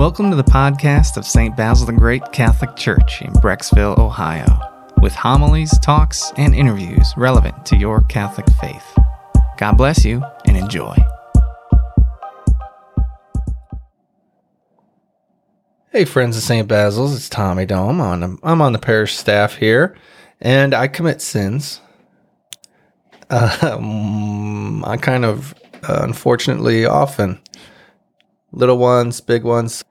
Welcome to the podcast of St. Basil the Great Catholic Church in Brecksville, Ohio, with homilies, talks, and interviews relevant to your Catholic faith. God bless you and enjoy. Hey, friends of St. Basil's, it's Tommy Dome. I'm on, I'm on the parish staff here, and I commit sins. Um, I kind of, uh, unfortunately, often. Little ones, big ones.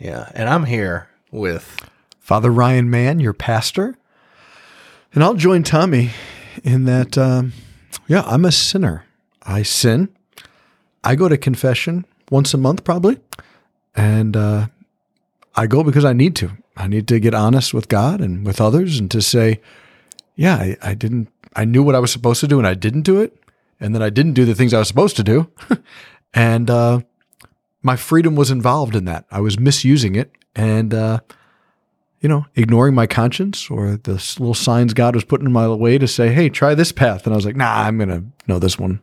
Yeah, and I'm here with Father Ryan Mann, your pastor. And I'll join Tommy in that, um, yeah, I'm a sinner. I sin. I go to confession once a month, probably. And uh, I go because I need to. I need to get honest with God and with others and to say, yeah, I, I didn't, I knew what I was supposed to do and I didn't do it. And then I didn't do the things I was supposed to do. and uh, my freedom was involved in that. I was misusing it and, uh, you know, ignoring my conscience or the little signs God was putting in my way to say, hey, try this path. And I was like, nah, I'm going to know this one.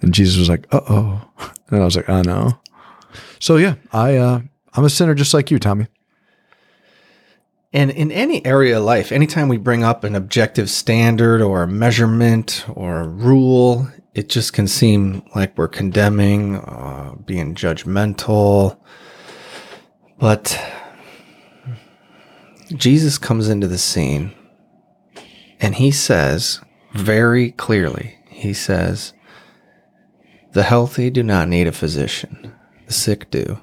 And Jesus was like, uh oh. And I was like, I know. So yeah, I, uh, I'm a sinner just like you, Tommy. And in any area of life, anytime we bring up an objective standard or a measurement or a rule, it just can seem like we're condemning, uh, being judgmental. But Jesus comes into the scene and he says very clearly, he says, The healthy do not need a physician, the sick do.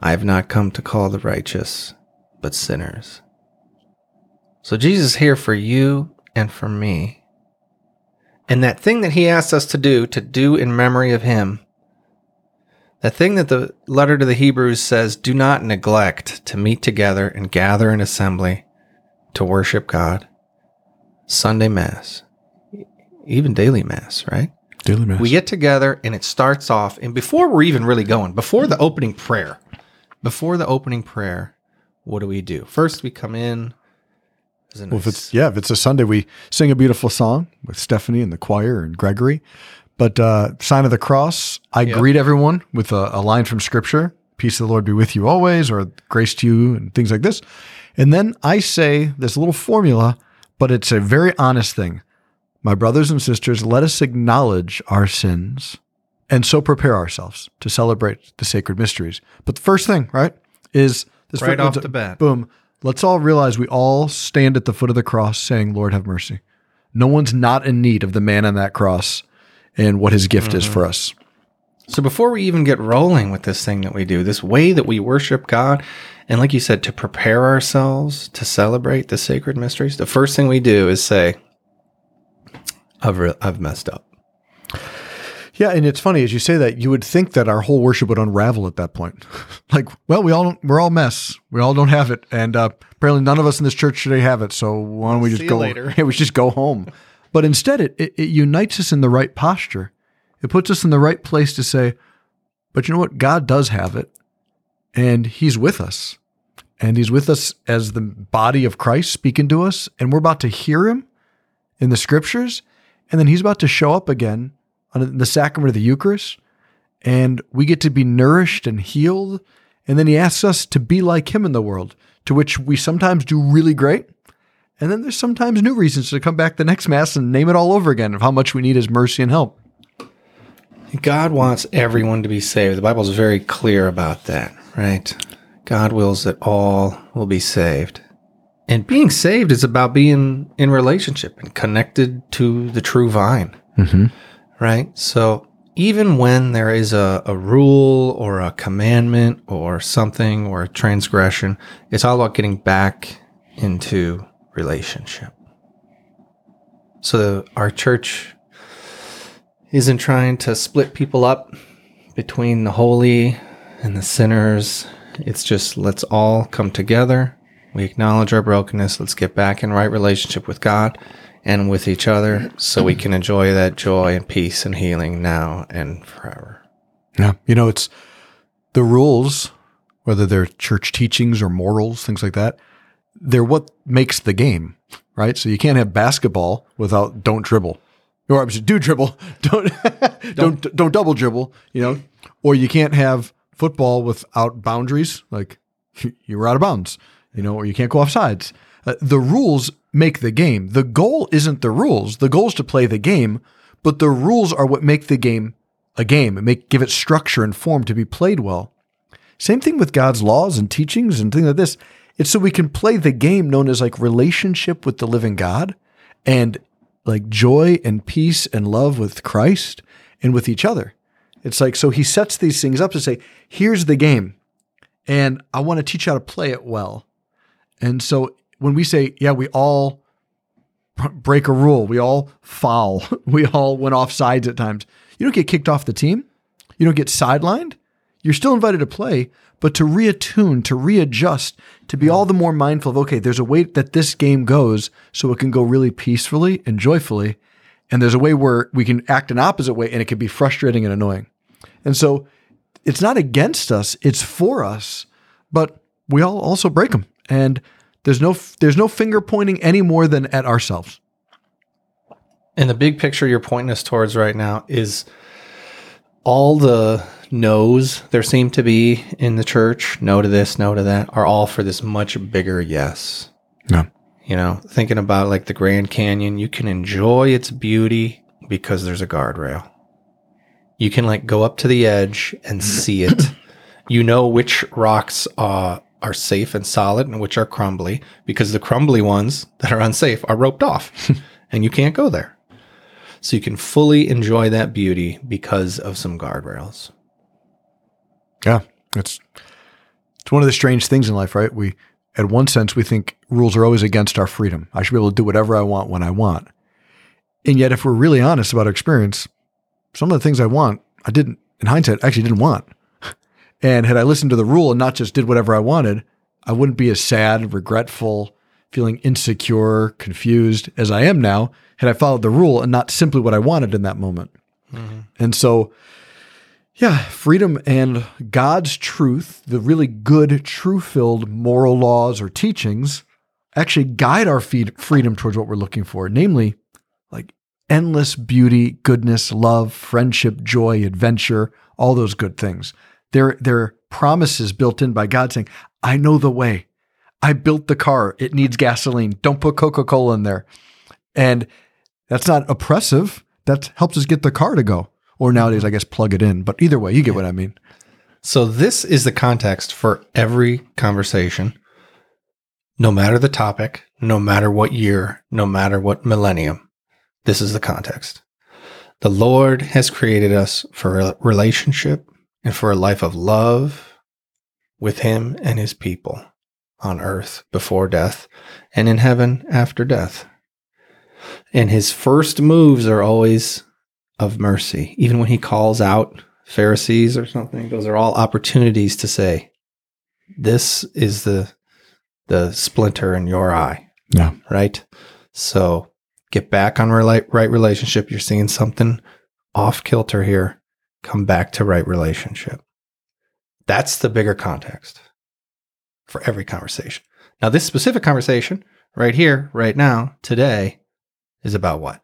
I have not come to call the righteous, but sinners. So Jesus is here for you and for me. And that thing that he asks us to do, to do in memory of him, that thing that the letter to the Hebrews says, do not neglect to meet together and gather in assembly to worship God. Sunday Mass, even daily Mass, right? Daily Mass. We get together and it starts off, and before we're even really going, before the opening prayer, before the opening prayer, what do we do? First, we come in. Well, if it's yeah, if it's a Sunday, we sing a beautiful song with Stephanie and the choir and Gregory. But uh, sign of the cross, I Yep. greet everyone with a, a line from Scripture: "Peace of the Lord be with you always," or "Grace to you," and things like this. And then I say this little formula, but it's a very honest thing. My brothers and sisters, let us acknowledge our sins and so prepare ourselves to celebrate the sacred mysteries. But the first thing, right, is this Right off the bat. Boom. Let's all realize we all stand at the foot of the cross saying, Lord, have mercy. No one's not in need of the man on that cross and what his gift is Mm-hmm. for us. So before we even get rolling with this thing that we do, this way that we worship God, and like you said, to prepare ourselves to celebrate the sacred mysteries, the first thing we do is say, "I've re- I've messed up." Yeah, and it's funny as you say that, you would think that our whole worship would unravel at that point. like, well, we all don't, we're all mess. We all don't have it, and uh, apparently none of us in this church today have it. So why don't we just See go? later. Yeah, we just go home. But instead, it, it it unites us in the right posture. It puts us in the right place to say, but you know what? God does have it, and He's with us, and He's with us as the body of Christ speaking to us, and we're about to hear Him in the Scriptures, and then He's about to show up again the sacrament of the Eucharist, and we get to be nourished and healed. And then he asks us to be like him in the world, to which we sometimes do really great. And then there's sometimes new reasons to come back the next Mass and name it all over again of how much we need his mercy and help. God wants everyone to be saved. The Bible is very clear about that, right? God wills that all will be saved. And being saved is about being in relationship and connected to the true vine, mm-hmm. Right? So even when there is a, a rule or a commandment or something or a transgression, it's all about getting back into relationship. So our church isn't trying to split people up between the holy and the sinners. It's just let's all come together. We acknowledge our brokenness. Let's get back in right relationship with God and with each other so we can enjoy that joy and peace and healing now and forever. Yeah. You know, it's the rules, whether they're church teachings or morals, things like that, they're what makes the game, right? So you can't have basketball without don't dribble. Or I'm sorry, do dribble, don't don't don't double dribble, you know. Or you can't have football without boundaries, like you were out of bounds, you know, or you can't go off sides. Uh, the rules make the game. The goal isn't the rules. The goal is to play the game, but the rules are what make the game a game and make give it structure and form to be played well. Same thing with God's laws and teachings and things like this. It's so we can play the game known as like relationship with the living God and like joy and peace and love with Christ and with each other. It's like, so he sets these things up to say, here's the game. And I want to teach you how to play it well. And so when we say, yeah, we all break a rule, we all foul, we all went off sides at times, you don't get kicked off the team. You don't get sidelined. You're still invited to play, but to reattune, to readjust, to be all the more mindful of, okay, there's a way that this game goes so it can go really peacefully and joyfully. And there's a way where we can act an opposite way and it can be frustrating and annoying. And so it's not against us, it's for us, but we all also break them. And there's no there's no finger pointing any more than at ourselves. And the big picture you're pointing us towards right now is all the no's there seem to be in the church, no to this, no to that, are all for this much bigger yes. Yeah. You know, thinking about like the Grand Canyon, you can enjoy its beauty because there's a guardrail. You can like go up to the edge and see it. you know which rocks uh, are safe and solid and which are crumbly because the crumbly ones that are unsafe are roped off and you can't go there. So you can fully enjoy that beauty because of some guardrails. Yeah, it's it's one of the strange things in life, right? We, at one sense, we think rules are always against our freedom. I should be able to do whatever I want when I want. And yet, if we're really honest about our experience, some of the things I want, I didn't, in hindsight, actually didn't want. And had I listened to the rule and not just did whatever I wanted, I wouldn't be as sad, regretful, feeling insecure, confused as I am now had I followed the rule and not simply what I wanted in that moment. Mm-hmm. And so, yeah, freedom and God's truth, the really good, true filled moral laws or teachings, actually guide our freedom towards what we're looking for, namely, like endless beauty, goodness, love, friendship, joy, adventure, all those good things. They're, they're promises built in by God saying, I know the way. I built the car. It needs gasoline. Don't put Coca Cola in there. And that's not oppressive. That helps us get the car to go or nowadays, I guess, plug it in. But either way, you get what I mean. So, this is the context for every conversation, no matter the topic, no matter what year, no matter what millennium. This is the context. The Lord has created us for a relationship and for a life of love with Him and His people on earth before death and in heaven after death. And His first moves are always of mercy. Even when he calls out Pharisees or something, those are all opportunities to say, this is the the splinter in your eye. Yeah. Right? So get back on right relationship. You're seeing something off kilter here. Come back to right relationship. That's the bigger context for every conversation. Now, this specific conversation right here, right now, today, is about what?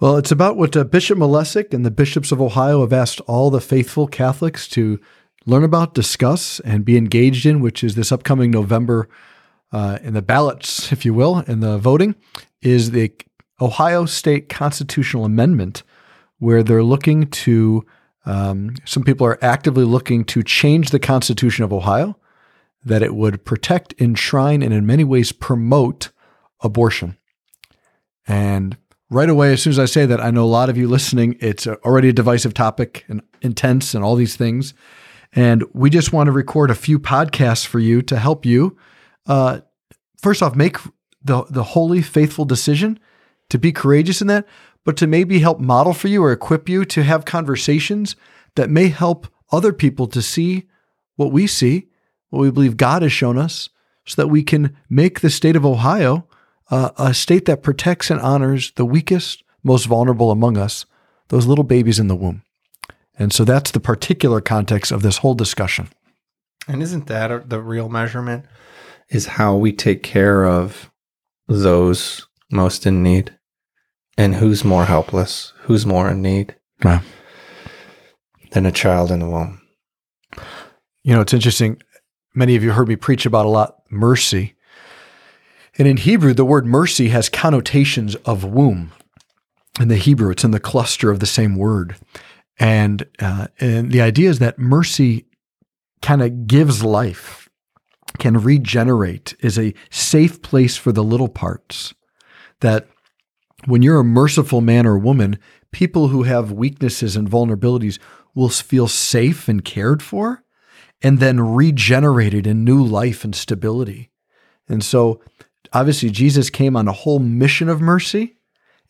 Well, it's about what uh, Bishop Malesic and the bishops of Ohio have asked all the faithful Catholics to learn about, discuss, and be engaged in, which is this upcoming November uh, in the ballots, if you will, in the voting, is the Ohio State Constitutional Amendment, where they're looking to, um, some people are actively looking to change the Constitution of Ohio, that it would protect, enshrine, and in many ways promote abortion. And right away, as soon as I say that, I know a lot of you listening, it's already a divisive topic and intense and all these things. And we just want to record a few podcasts for you to help you. Uh, first off, make the, the holy, faithful decision to be courageous in that, but to maybe help model for you or equip you to have conversations that may help other people to see what we see, what we believe God has shown us, so that we can make the state of Ohio uh, a state that protects and honors the weakest, most vulnerable among us, those little babies in the womb. And so that's the particular context of this whole discussion. And isn't that the real measurement? Is how we take care of those most in need and who's more helpless, who's more in need wow. than a child in the womb. You know, it's interesting. Many of you heard me preach about a lot mercy. And in Hebrew, the word mercy has connotations of womb. In the Hebrew, it's in the cluster of the same word. And, uh, and the idea is that mercy kind of gives life, can regenerate, is a safe place for the little parts. That when you're a merciful man or woman, people who have weaknesses and vulnerabilities will feel safe and cared for and then regenerated in new life and stability. And so, obviously, Jesus came on a whole mission of mercy,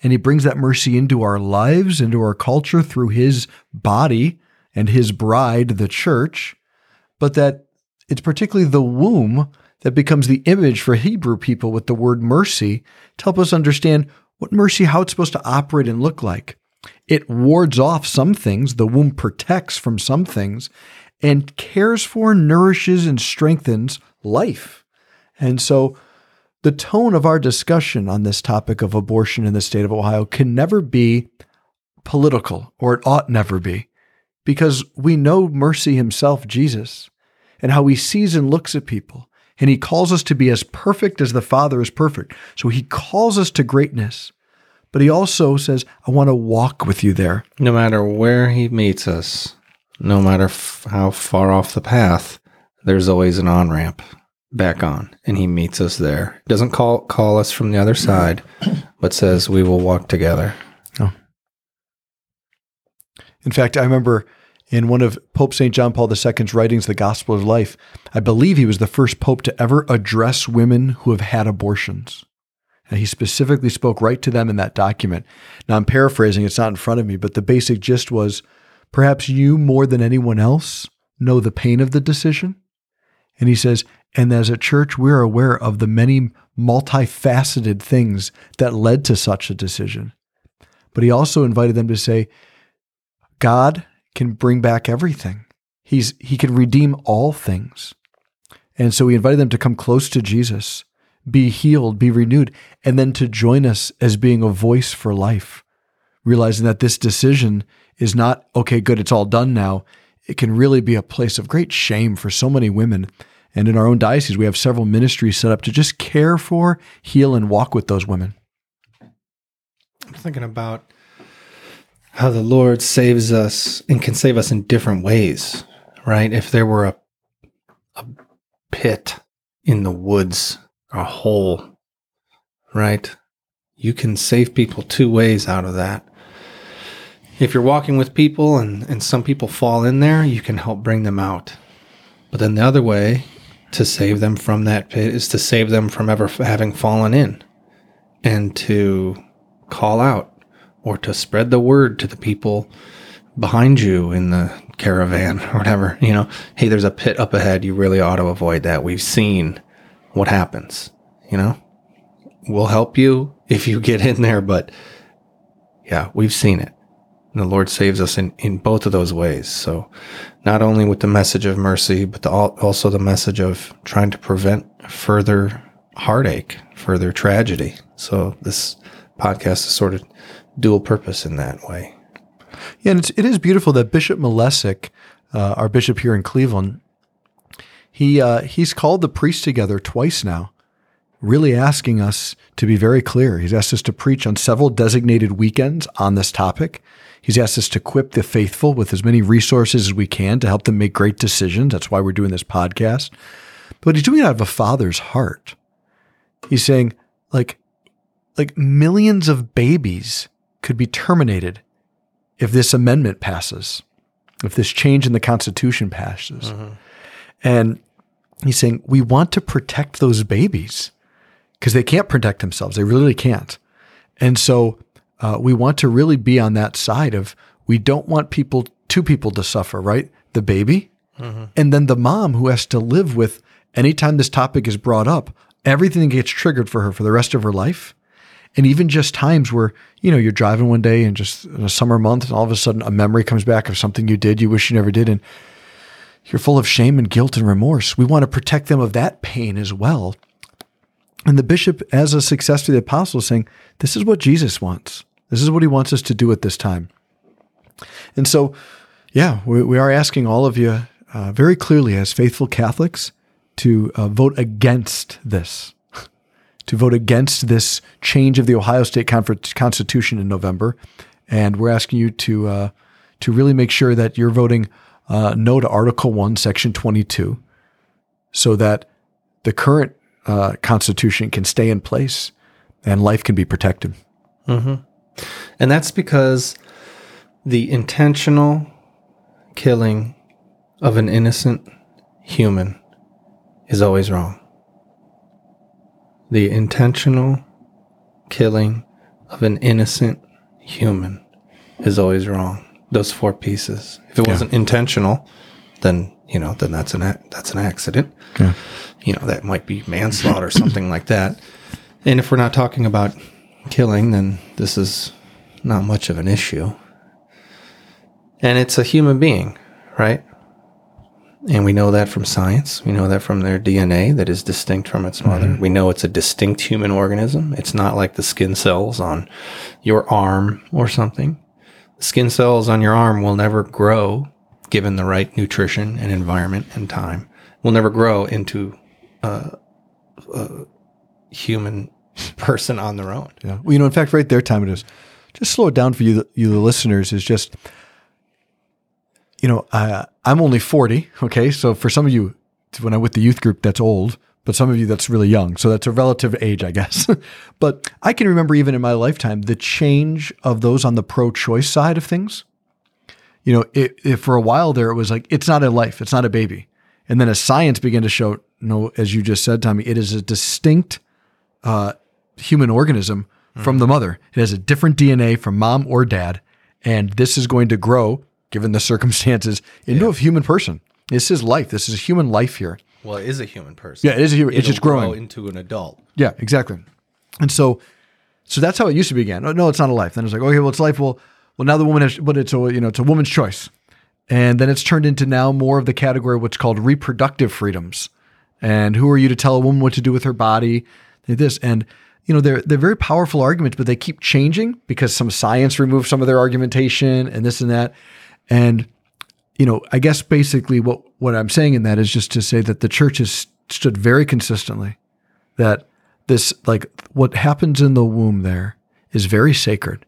and he brings that mercy into our lives, into our culture through his body and his bride, the church. But that it's particularly the womb that becomes the image for Hebrew people with the word mercy to help us understand what mercy, how it's supposed to operate and look like. It wards off some things, the womb protects from some things, and cares for, nourishes, and strengthens life. And so the tone of our discussion on this topic of abortion in the state of Ohio can never be political, or it ought never be, because we know mercy himself, Jesus, and how he sees and looks at people. And he calls us to be as perfect as the Father is perfect. So he calls us to greatness. But he also says, I want to walk with you there. No matter where he meets us, no matter f- how far off the path, there's always an on ramp back on, and he meets us there. Doesn't call call us from the other side, but says we will walk together. Oh. In fact, I remember in one of Pope St. John Paul II's writings, The Gospel of Life, I believe he was the first pope to ever address women who have had abortions. And he specifically spoke right to them in that document. Now, I'm paraphrasing, it's not in front of me, but the basic gist was perhaps you, more than anyone else, know the pain of the decision. And he says, and as a church, we're aware of the many multifaceted things that led to such a decision. But he also invited them to say, God can bring back everything. He's, he can redeem all things. And so he invited them to come close to Jesus be healed, be renewed, and then to join us as being a voice for life, realizing that this decision is not, okay, good, it's all done now. It can really be a place of great shame for so many women. And in our own diocese, we have several ministries set up to just care for, heal, and walk with those women. I'm thinking about how the Lord saves us and can save us in different ways, right? If there were a, a pit in the woods a hole, right? You can save people two ways out of that. If you're walking with people and, and some people fall in there, you can help bring them out. But then the other way to save them from that pit is to save them from ever having fallen in and to call out or to spread the word to the people behind you in the caravan or whatever. You know, hey, there's a pit up ahead. You really ought to avoid that. We've seen what happens. You know, we'll help you if you get in there, but yeah, we've seen it. And the Lord saves us in, in both of those ways. So, not only with the message of mercy, but the, also the message of trying to prevent further heartache, further tragedy. So, this podcast is sort of dual purpose in that way. Yeah, and it's, it is beautiful that Bishop Malesic, uh, our bishop here in Cleveland, he uh, he's called the priests together twice now, really asking us to be very clear. He's asked us to preach on several designated weekends on this topic. He's asked us to equip the faithful with as many resources as we can to help them make great decisions. That's why we're doing this podcast. But he's doing it out of a father's heart. He's saying, like, like millions of babies could be terminated if this amendment passes, if this change in the Constitution passes. Mm-hmm. And he's saying, we want to protect those babies because they can't protect themselves. They really can't. And so uh, we want to really be on that side of we don't want people, two people to suffer, right? The baby mm-hmm. and then the mom who has to live with anytime this topic is brought up, everything gets triggered for her for the rest of her life. And even just times where, you know, you're driving one day and just a summer month and all of a sudden a memory comes back of something you did you wish you never did. And you're full of shame and guilt and remorse. We want to protect them of that pain as well. And the bishop, as a successor to the apostle, is saying, This is what Jesus wants. This is what he wants us to do at this time. And so, yeah, we, we are asking all of you uh, very clearly as faithful Catholics to uh, vote against this, to vote against this change of the Ohio State Constitution in November, and we're asking you to uh, to really make sure that you're voting uh, no to Article One, Section Twenty Two, so that the current uh, Constitution can stay in place and life can be protected. And that's because the intentional killing of an innocent human is always wrong. The intentional killing of an innocent human is always wrong. Those four pieces. If it wasn't intentional, then you know, then that's an that's an accident. You know, that might be manslaughter or something like that. And if we're not talking about killing, then this is not much of an issue. And it's a human being, right? And we know that from science. We know that from their DNA that is distinct from its mother. Mm-hmm. We know it's a distinct human organism. It's not like the skin cells on your arm or something. Skin cells on your arm will never grow given the right nutrition and environment and time. Will never grow into a, a human person on their own. Yeah. Well, you know, in fact, right there, time it is. Just slow it down for you, you the listeners. Is just, you know, uh, I'm only 40. Okay, so for some of you, when I'm with the youth group, that's old. But some of you, that's really young. So that's a relative age, I guess. but I can remember even in my lifetime the change of those on the pro-choice side of things. You know, it, it, for a while there, it was like it's not a life, it's not a baby. And then as science began to show, no, as you just said, Tommy, it is a distinct uh, human organism from the mother. It has a different DNA from mom or dad, and this is going to grow, given the circumstances, into a human person. This is life. This is a human life here. Well, it is a human person. Yeah, it is a human. It's It'll just growing. grow into an adult. Yeah, exactly. And so, so that's how it used to begin. No, no, it's not a life. Then it's like, okay, well, it's life. Well, well, now the woman has, but it's a, you know, it's a woman's choice. And then it's turned into now more of the category of what's called reproductive freedoms. And who are you to tell a woman what to do with her body? This and you know they're they're very powerful arguments, but they keep changing because some science removes some of their argumentation and this and that. And you know, I guess basically what what I'm saying in that is just to say that the church has stood very consistently that this like what happens in the womb there is very sacred.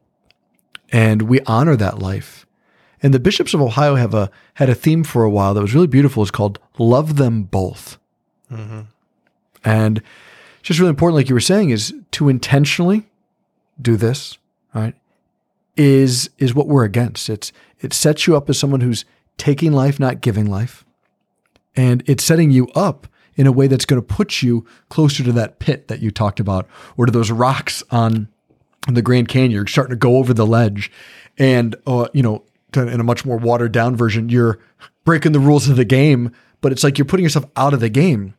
And we honor that life. And the bishops of ohio have a had a theme for a while that was really beautiful. It's called love them both. Mm-hmm. And just really important like you were saying is to intentionally do this right is is what we're against. It's it sets you up as someone who's taking life not giving life and it's setting you up in a way that's going to put you closer to that pit that you talked about or to those rocks on the Grand Canyon. You're starting to go over the ledge, and uh, you know, in a much more watered down version, you're breaking the rules of the game. But it's like you're putting yourself out of the game,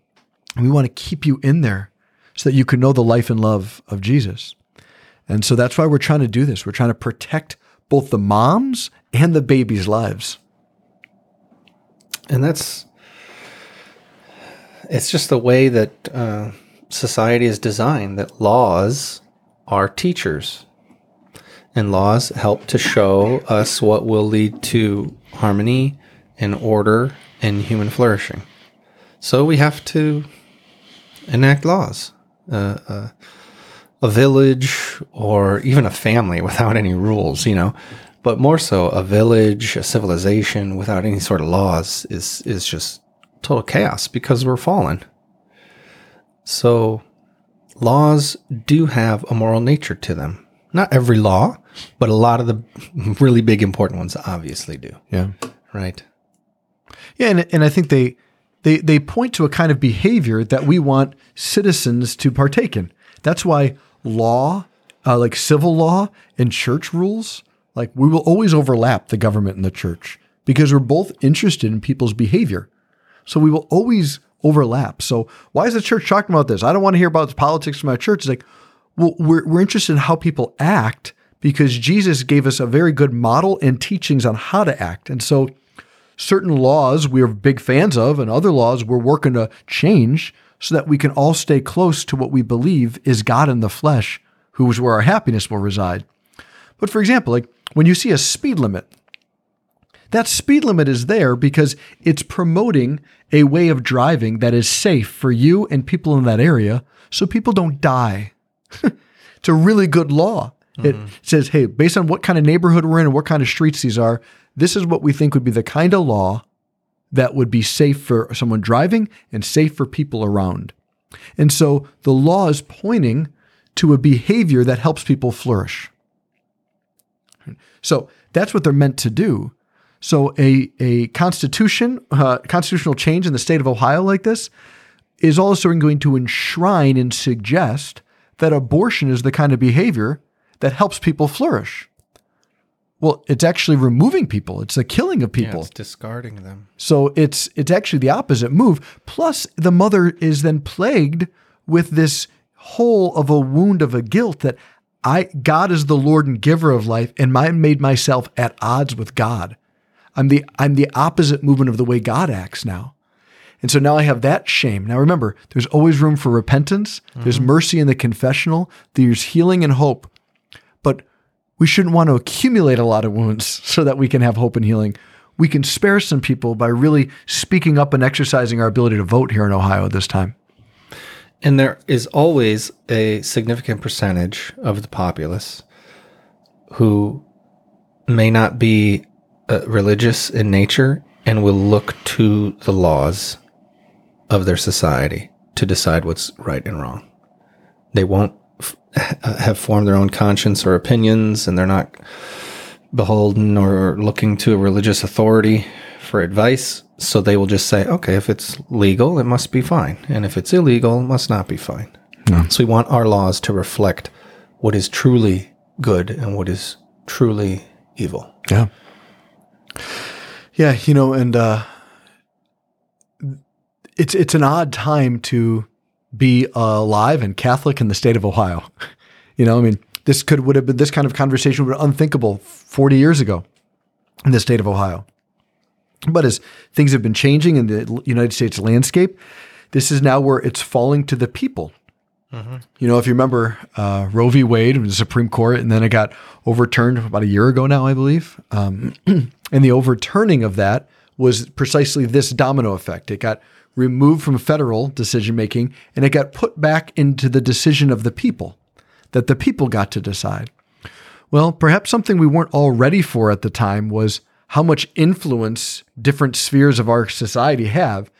and we want to keep you in there so that you can know the life and love of Jesus. And so that's why we're trying to do this. We're trying to protect both the moms and the babies' lives. and that's it's just the way that uh, society is designed that laws are teachers. And laws help to show us what will lead to harmony and order and human flourishing. So we have to enact laws. Uh, uh, a village or even a family without any rules, you know. But more so, a village, a civilization without any sort of laws is is just total chaos because we're fallen. So, laws do have a moral nature to them. Not every law, but a lot of the really big important ones obviously do. Yeah. Right? Yeah, and, and I think they they they point to a kind of behavior that we want citizens to partake in. That's why law, uh, like civil law and church rules, like we will always overlap the government and the church because we're both interested in people's behavior. So we will always overlap. So why is the church talking about this? I don't want to hear about the politics from my church. It's like, well, we're, we're interested in how people act because Jesus gave us a very good model and teachings on how to act. And so certain laws we're big fans of and other laws we're working to change so that we can all stay close to what we believe is God in the flesh, who is where our happiness will reside. But for example, like when you see a speed limit, That speed limit is there because it's promoting a way of driving that is safe for you and people in that area so people don't die. it's a really good law. It mm-hmm. says, hey, based on what kind of neighborhood we're in and what kind of streets these are, this is what we think would be the kind of law that would be safe for someone driving and safe for people around. And so the law is pointing to a behavior that helps people flourish. So that's what they're meant to do. So a, a constitution, uh, constitutional change in the state of Ohio like this is also going to enshrine and suggest that abortion is the kind of behavior that helps people flourish. Well, it's actually removing people. It's the killing of people. Yeah, it's discarding them. So it's it's actually the opposite move. Plus, the mother is then plagued with this hole of a wound of a guilt that I God is the Lord and giver of life, and I made myself at odds with God. I'm the I'm the opposite movement of the way God acts now. And so now I have that shame. Now remember, there's always room for repentance. There's mm-hmm. mercy in the confessional. There's healing and hope. We shouldn't want to accumulate a lot of wounds so that we can have hope and healing. We can spare some people by really speaking up and exercising our ability to vote here in Ohio this time. And there is always a significant percentage of the populace who may not be uh, religious in nature and will look to the laws of their society to decide what's right and wrong. They won't have formed their own conscience or opinions, and they're not beholden or looking to a religious authority for advice. So they will just say, okay, if it's legal, it must be fine. And if it's illegal, it must not be fine. So we want our laws to reflect what is truly good and what is truly evil. Yeah. Yeah, you know, and uh, it's it's an odd time to be alive and Catholic in the state of Ohio. You know, I mean, this could would have been this kind of conversation would have been unthinkable 40 years ago in the state of Ohio. But as things have been changing in the United States landscape, this is now where it's falling to the people. You know, if you remember uh, Roe v. Wade in the Supreme Court, and then it got overturned about a year ago now, I believe. Um, and the overturning of that was precisely this domino effect. It got removed from federal decision making and it got put back into the decision of the people, that the people got to decide. Well, perhaps something we weren't all ready for at the time was how much influence different spheres of our society have.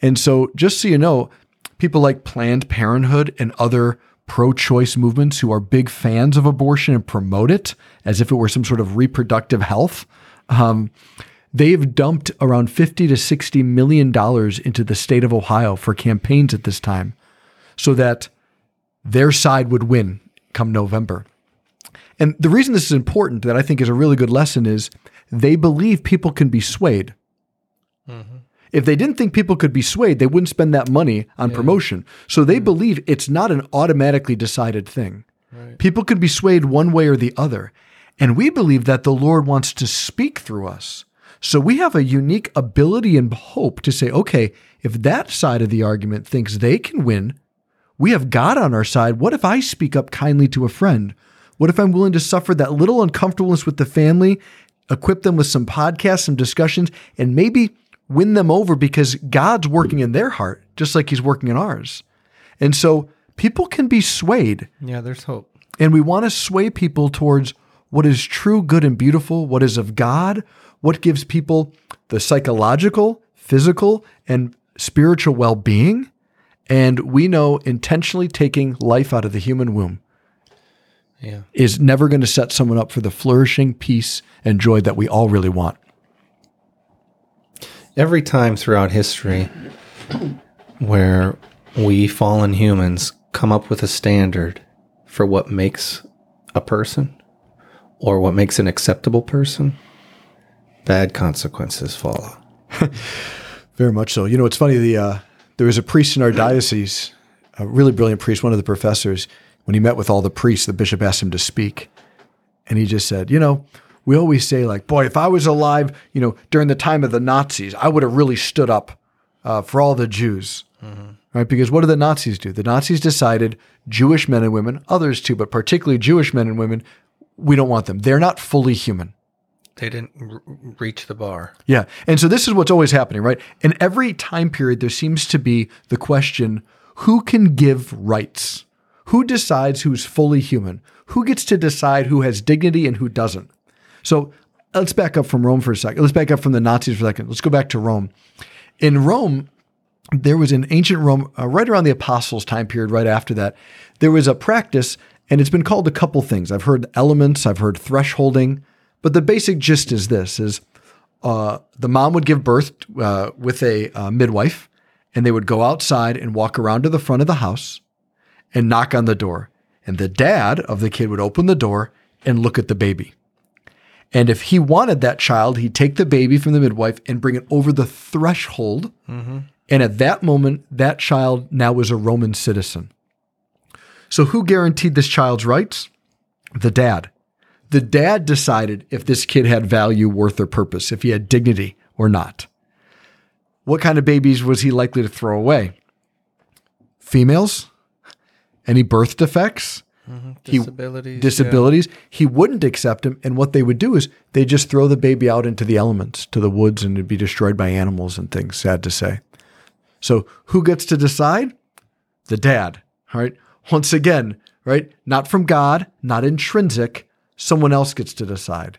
And so, just so you know, people like Planned Parenthood and other pro choice movements who are big fans of abortion and promote it as if it were some sort of reproductive health. Um, they've dumped around 50 to 60 million dollars into the state of Ohio for campaigns at this time so that their side would win come November. And the reason this is important that I think is a really good lesson is they believe people can be swayed. Mm-hmm. If they didn't think people could be swayed, they wouldn't spend that money on promotion. So they mm. believe it's not an automatically decided thing. People can be swayed one way or the other. And we believe that the Lord wants to speak through us. So we have a unique ability and hope to say, okay, if that side of the argument thinks they can win, we have God on our side. What if I speak up kindly to a friend? What if I'm willing to suffer that little uncomfortableness with the family, equip them with some podcasts, some discussions, and maybe win them over because God's working in their heart, just like He's working in ours. And so people can be swayed, Yeah, there's hope. and we want to sway people towards what is true, good, and beautiful, what is of God, what gives people the psychological, physical, and spiritual well being. And we know intentionally taking life out of the human womb Yeah. is never going to set someone up for the flourishing peace and joy that we all really want. Every time throughout history where we fallen humans come up with a standard for what makes a person or what makes an acceptable person, bad consequences follow. Very much so. You know, it's funny. The uh, there was a priest in our diocese, a really brilliant priest, one of the professors. When he met with all the priests, the bishop asked him to speak, and he just said, "You know, we always say like, boy, if I was alive, you know, during the time of the Nazis, I would have really stood up uh, for all the Jews, right? Because what did the Nazis do? The Nazis decided Jewish men and women, others too, but particularly Jewish men and women, we don't want them. They're not fully human." They didn't r- reach the bar. Yeah. And so this is what's always happening, right? In every time period, there seems to be the question who can give rights? Who decides who's fully human? Who gets to decide who has dignity and who doesn't? So let's back up from Rome for a second. Let's back up from the Nazis for a second. Let's go back to Rome. In Rome, there was in ancient Rome, uh, right around the apostles' time period, right after that, there was a practice, and it's been called a couple things. I've heard elements, I've heard thresholding, but the basic gist is this: is uh, the mom would give birth uh, with a uh, midwife, and they would go outside and walk around to the front of the house and knock on the door, and the dad of the kid would open the door and look at the baby. And if he wanted that child, he'd take the baby from the midwife and bring it over the threshold. And at that moment, that child now was a Roman citizen. So who guaranteed this child's rights? The dad. The dad decided if this kid had value, worth, or purpose, if he had dignity or not. What kind of babies was he likely to throw away? Females? Any birth defects? Mm-hmm. He- Disabilities. disabilities. He wouldn't accept him. And what they would do is they just throw the baby out into the elements, to the woods, and it'd be destroyed by animals and things, sad to say. So who gets to decide? The dad. All right. Once again, right? Not from God, not intrinsic. Someone else gets to decide.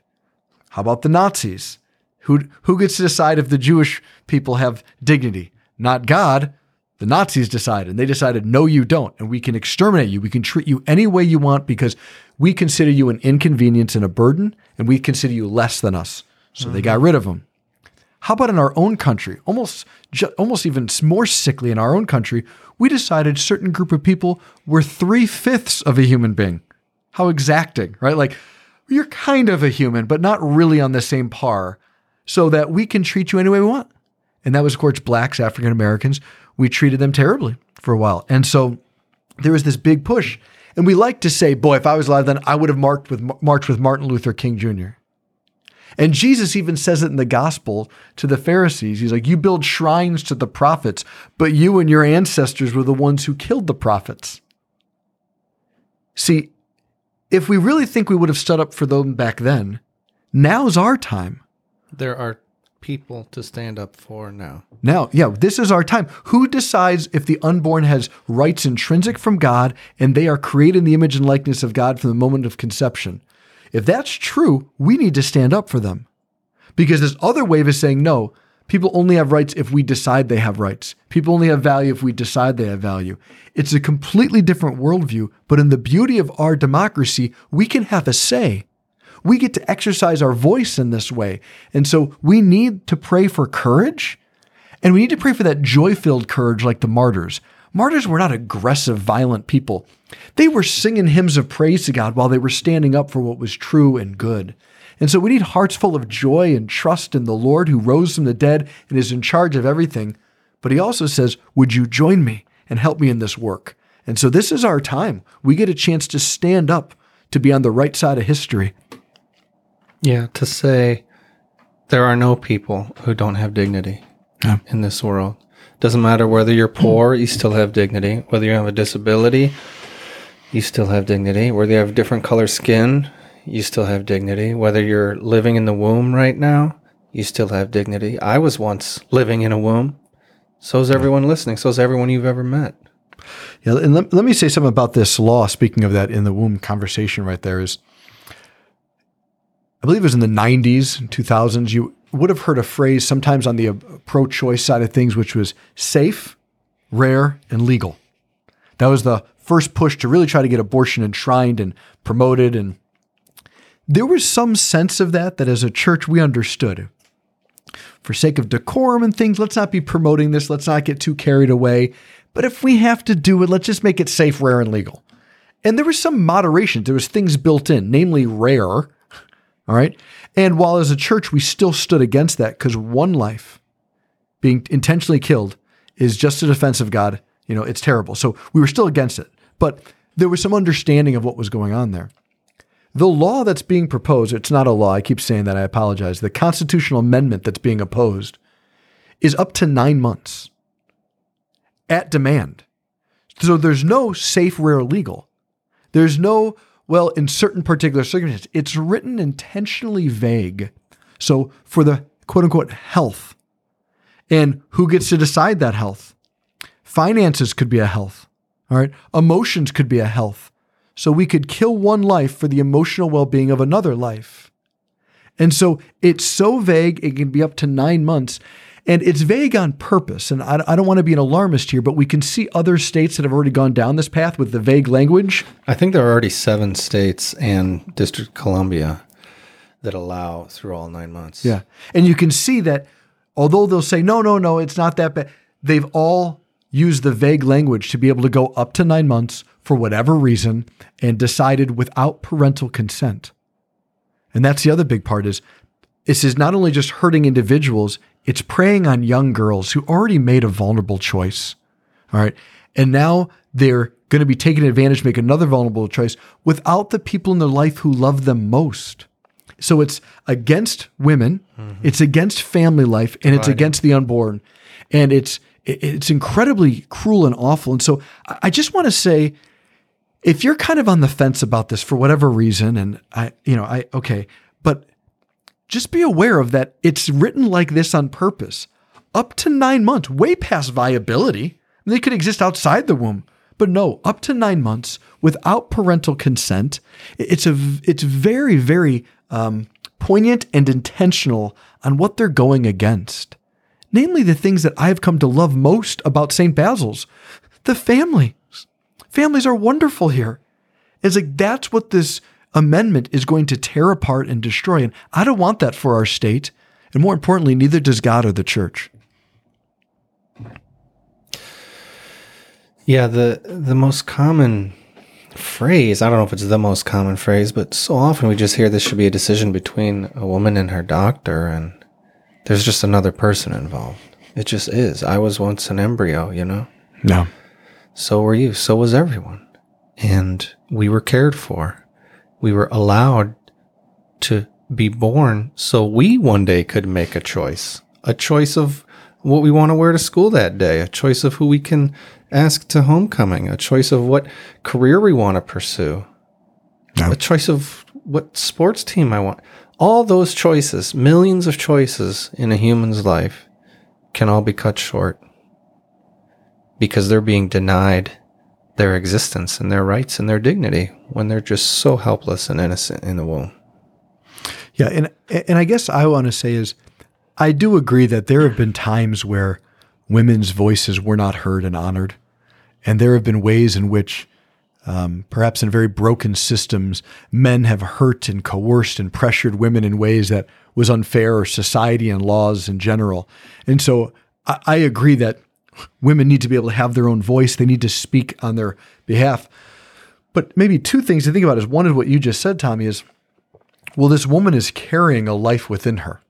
How about the Nazis? Who, who gets to decide if the Jewish people have dignity? Not God. The Nazis decided, and they decided, no, you don't. And we can exterminate you. We can treat you any way you want because we consider you an inconvenience and a burden, and we consider you less than us. So they got mm-hmm. rid of them. How about in our own country? Almost, ju- almost even more sickly in our own country, we decided certain group of people were three fifths of a human being. How exacting, right? Like you're kind of a human, but not really on the same par, so that we can treat you any way we want. And that was, of course, blacks, African Americans. We treated them terribly for a while, and so there was this big push. And we like to say, "Boy, if I was alive then, I would have marked with marched with Martin Luther King Jr." And Jesus even says it in the gospel to the Pharisees. He's like, You build shrines to the prophets, but you and your ancestors were the ones who killed the prophets. See, if we really think we would have stood up for them back then, now's our time. There are people to stand up for now. Now, yeah, this is our time. Who decides if the unborn has rights intrinsic from God and they are created in the image and likeness of God from the moment of conception? If that's true, we need to stand up for them. Because this other wave is saying, no, people only have rights if we decide they have rights. People only have value if we decide they have value. It's a completely different worldview, but in the beauty of our democracy, we can have a say. We get to exercise our voice in this way. And so we need to pray for courage and we need to pray for that joy filled courage like the martyrs. Martyrs were not aggressive, violent people. They were singing hymns of praise to God while they were standing up for what was true and good. And so we need hearts full of joy and trust in the Lord who rose from the dead and is in charge of everything. But he also says, Would you join me and help me in this work? And so this is our time. We get a chance to stand up to be on the right side of history. Yeah, to say there are no people who don't have dignity Yeah. in this world. Doesn't matter whether you're poor, you still have dignity. Whether you have a disability, you still have dignity. Whether you have different color skin, you still have dignity. Whether you're living in the womb right now, you still have dignity. I was once living in a womb. So is everyone listening. So is everyone you've ever met. Yeah, and let, let me say something about this law. Speaking of that, in the womb conversation, right there is, I believe it was in the '90s, 2000s. You would have heard a phrase sometimes on the uh, pro-choice side of things, which was safe, rare, and legal. That was the first push to really try to get abortion enshrined and promoted, and there was some sense of that. That as a church, we understood for sake of decorum and things, let's not be promoting this. Let's not get too carried away. But if we have to do it, let's just make it safe, rare, and legal. And there was some moderation. There was things built in, namely rare. All right. And while as a church, we still stood against that because one life being intentionally killed is just a defense of God. You know, it's terrible. So we were still against it. But there was some understanding of what was going on there. The law that's being proposed, it's not a law, I keep saying that, I apologize. The constitutional amendment that's being opposed is up to nine months at demand. So there's no safe, rare, legal. There's no, well, in certain particular circumstances. It's written intentionally vague So for the quote unquote health, and who gets to decide that health? Finances could be a health. All right. Emotions could be a health. So we could kill one life for the emotional well being of another life. And so it's so vague, it can be up to nine months. And it's vague on purpose. And I, I don't want to be an alarmist here, but we can see other states that have already gone down this path with the vague language. I think there are already seven states and District of Columbia that allow through all nine months. Yeah. And you can see that although they'll say, no, no, no, it's not that bad, they've all used the vague language to be able to go up to nine months for whatever reason and decided without parental consent. And that's the other big part is this is not only just hurting individuals, it's preying on young girls who already made a vulnerable choice. All right. And now they're going to be taken advantage, make another vulnerable choice without the people in their life who love them most. So it's against women, mm-hmm. it's against family life, and it's against the unborn. And it's it's incredibly cruel and awful. And so I just want to say, if you're kind of on the fence about this for whatever reason, and I, you know, I okay, but just be aware of that. It's written like this on purpose. Up to nine months, way past viability. They could exist outside the womb. But no, up to nine months without parental consent. It's a it's very very um, poignant and intentional on what they're going against. Namely, the things that I've come to love most about St. Basil's, the families. Families are wonderful here. It's like that's what this amendment is going to tear apart and destroy. And I don't want that for our state. And more importantly, neither does God or the church. Yeah, the the most common phrase, I don't know if it's the most common phrase, but so often we just hear this should be a decision between a woman and her doctor and there's just another person involved. It just is. I was once an embryo, you know? No. So were you. So was everyone. And we were cared for we were allowed to be born so we one day could make a choice, a choice of what we want to wear to school that day, a choice of who we can ask to homecoming, a choice of what career we want to pursue, yeah. a choice of what sports team I want. All those choices, millions of choices in a human's life, can all be cut short because they're being denied their existence and their rights and their dignity when they're just so helpless and innocent in the womb. Yeah, and and I guess I want to say is I do agree that there have been times where women's voices were not heard and honored, and there have been ways in which um, perhaps in very broken systems, men have hurt and coerced and pressured women in ways that was unfair or society and laws in general. And so I, I agree that women need to be able to have their own voice. They need to speak on their behalf. But maybe two things to think about is one is what you just said, Tommy, is well, this woman is carrying a life within her.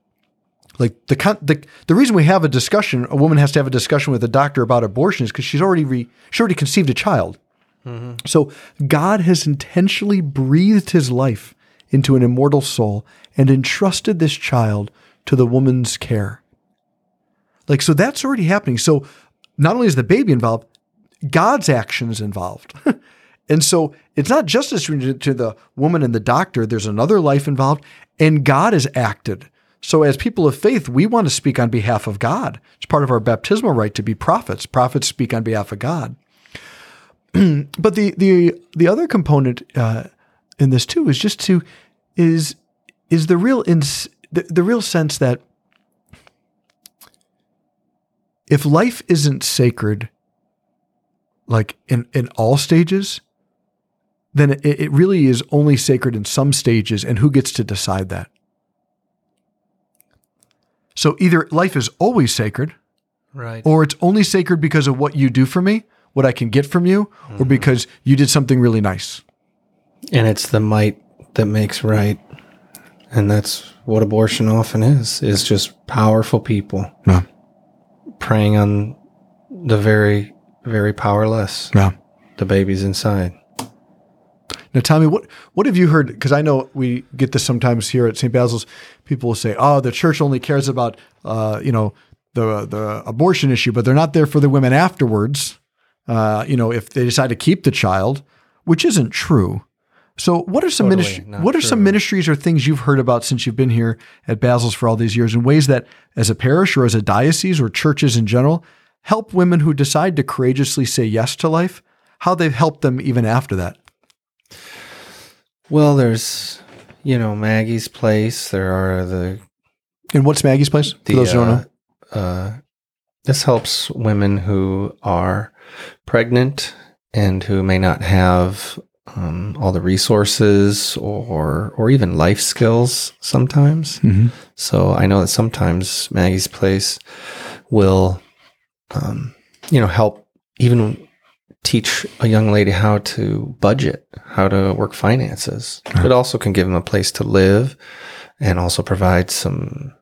Like the the the reason we have a discussion, a woman has to have a discussion with a doctor about abortion is because she's already re, she already conceived a child. Mm-hmm. So God has intentionally breathed His life into an immortal soul and entrusted this child to the woman's care. Like so, that's already happening. So not only is the baby involved, God's action is involved. and so it's not just to the woman and the doctor, there's another life involved, and God has acted. So, as people of faith, we want to speak on behalf of God. It's part of our baptismal right to be prophets. Prophets speak on behalf of God. but the the the other component uh, in this too is just to is is the real ins, the, the real sense that if life isn't sacred, like in, in all stages, then it, it really is only sacred in some stages, and who gets to decide that? So either life is always sacred, right, or it's only sacred because of what you do for me, what I can get from you, mm-hmm. or because you did something really nice. And it's the might that makes right, and that's what abortion often is: is just powerful people. Yeah preying on the very, very powerless. Yeah. The babies inside. Now, Tommy, what what have you heard? Because I know we get this sometimes here at St. Basil's. People will say, "Oh, the church only cares about, uh, you know, the the abortion issue, but they're not there for the women afterwards. Uh, you know, if they decide to keep the child, which isn't true. So, what are some Totally what are some ministries or things you've heard about since you've been here at Basil's for all these years, in ways that, as a parish or as a diocese or churches in general, help women who decide to courageously say yes to life? How they've helped them even after that? Well, there's, you know, Maggie's Place. There are the And what's Maggie's place? For those who don't know, uh, uh, this helps women who are pregnant and who may not have um, all the resources or or even life skills sometimes. Mhm. So I know that sometimes Maggie's Place will, um, you know, help even teach a young lady how to budget, how to work finances. It also can give them a place to live and also provide some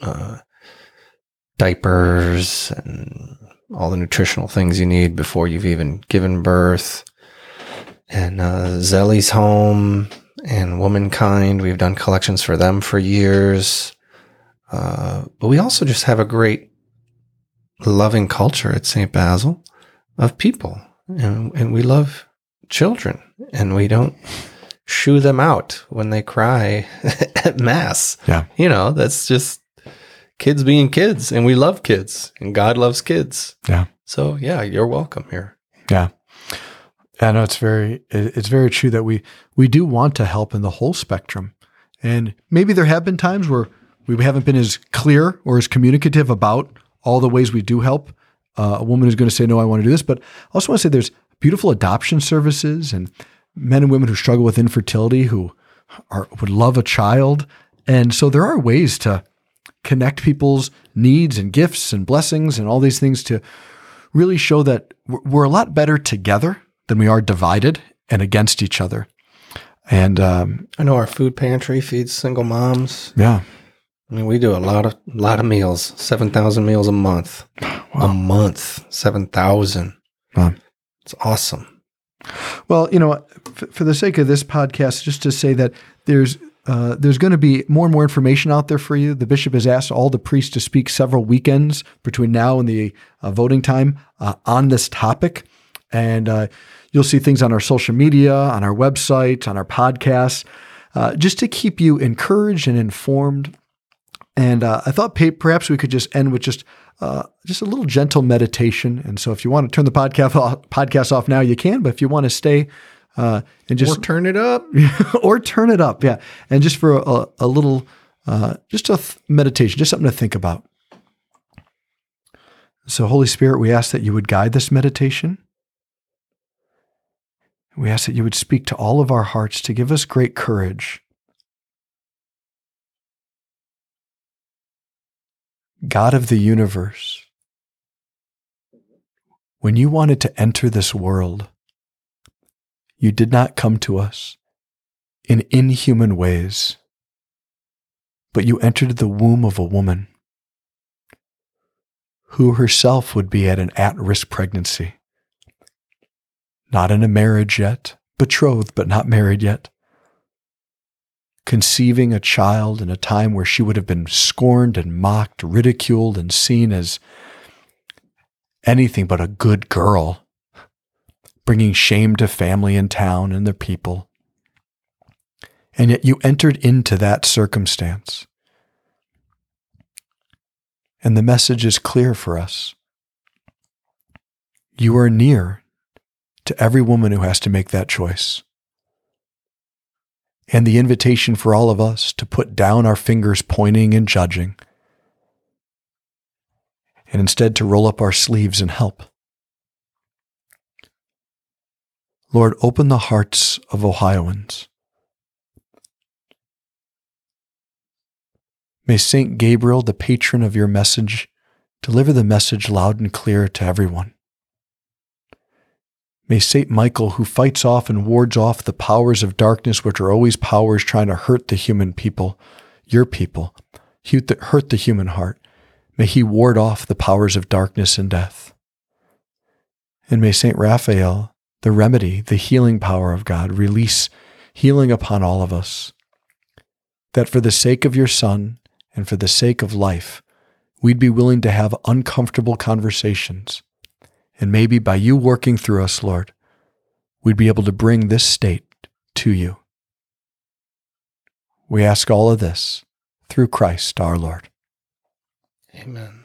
uh, diapers and all the nutritional things you need before you've even given birth. And uh, Zelly's Home and Womankind, we've done collections for them for years. Uh, but we also just have a great loving culture at St. Basil of people. And, and we love children and we don't shoo them out when they cry at mass. Yeah. You know, that's just kids being kids and we love kids and God loves kids. Yeah. So yeah, you're welcome here. Yeah. I know it's very it's very true that we we do want to help in the whole spectrum. And maybe there have been times where we haven't been as clear or as communicative about all the ways we do help. Uh, a woman is going to say, "No, I want to do this," but I also want to say there's beautiful adoption services and men and women who struggle with infertility who are would love a child, and so there are ways to connect people's needs and gifts and blessings and all these things to really show that we're a lot better together than we are divided and against each other. And um, I know our food pantry feeds single moms. yeah, I mean, we do a lot of lot of meals, seven thousand meals a month. A month, seven thousand. Wow. It's awesome. Well, you know, for the sake of this podcast, just to say that there's uh, there's going to be more and more information out there for you. The bishop has asked all the priests to speak several weekends between now and the uh, voting time uh, on this topic, and uh, you'll see things on our social media, on our website, on our podcasts, uh, just to keep you encouraged and informed. And I thought perhaps we could just end with just just a little gentle meditation. And so, if you want to turn the podcast off, podcast off now, you can. But if you want to stay uh, and just or turn it up. or turn it up, yeah, and just for a, a little, uh, just a th- meditation, just something to think about. So, Holy Spirit, we ask that you would guide this meditation. We ask that you would speak to all of our hearts to give us great courage. God of the universe, when you wanted to enter this world, you did not come to us in inhuman ways, but you entered the womb of a woman who herself would be at an at risk pregnancy. Not in a marriage yet, betrothed but not married yet. Conceiving a child in a time where she would have been scorned and mocked, ridiculed, and seen as anything but a good girl bringing shame to family and town and their people. And yet you entered into that circumstance. And the message is clear for us. You are near to every woman who has to make that choice. And the invitation for all of us to put down our fingers pointing and judging, and instead to roll up our sleeves and help. Lord, open the hearts of Ohioans. May St. Gabriel, the patron of your message, deliver the message loud and clear to everyone. May St. Michael, who fights off and wards off the powers of darkness, which are always powers trying to hurt the human people, your people, hurt the human heart, may he ward off the powers of darkness and death. And may St. Raphael, the remedy, the healing power of God, release healing upon all of us, that for the sake of your Son and for the sake of life, we'd be willing to have uncomfortable conversations. And maybe by you working through us, Lord, we'd be able to bring this state to you. We ask all of this through Christ our Lord. Amen.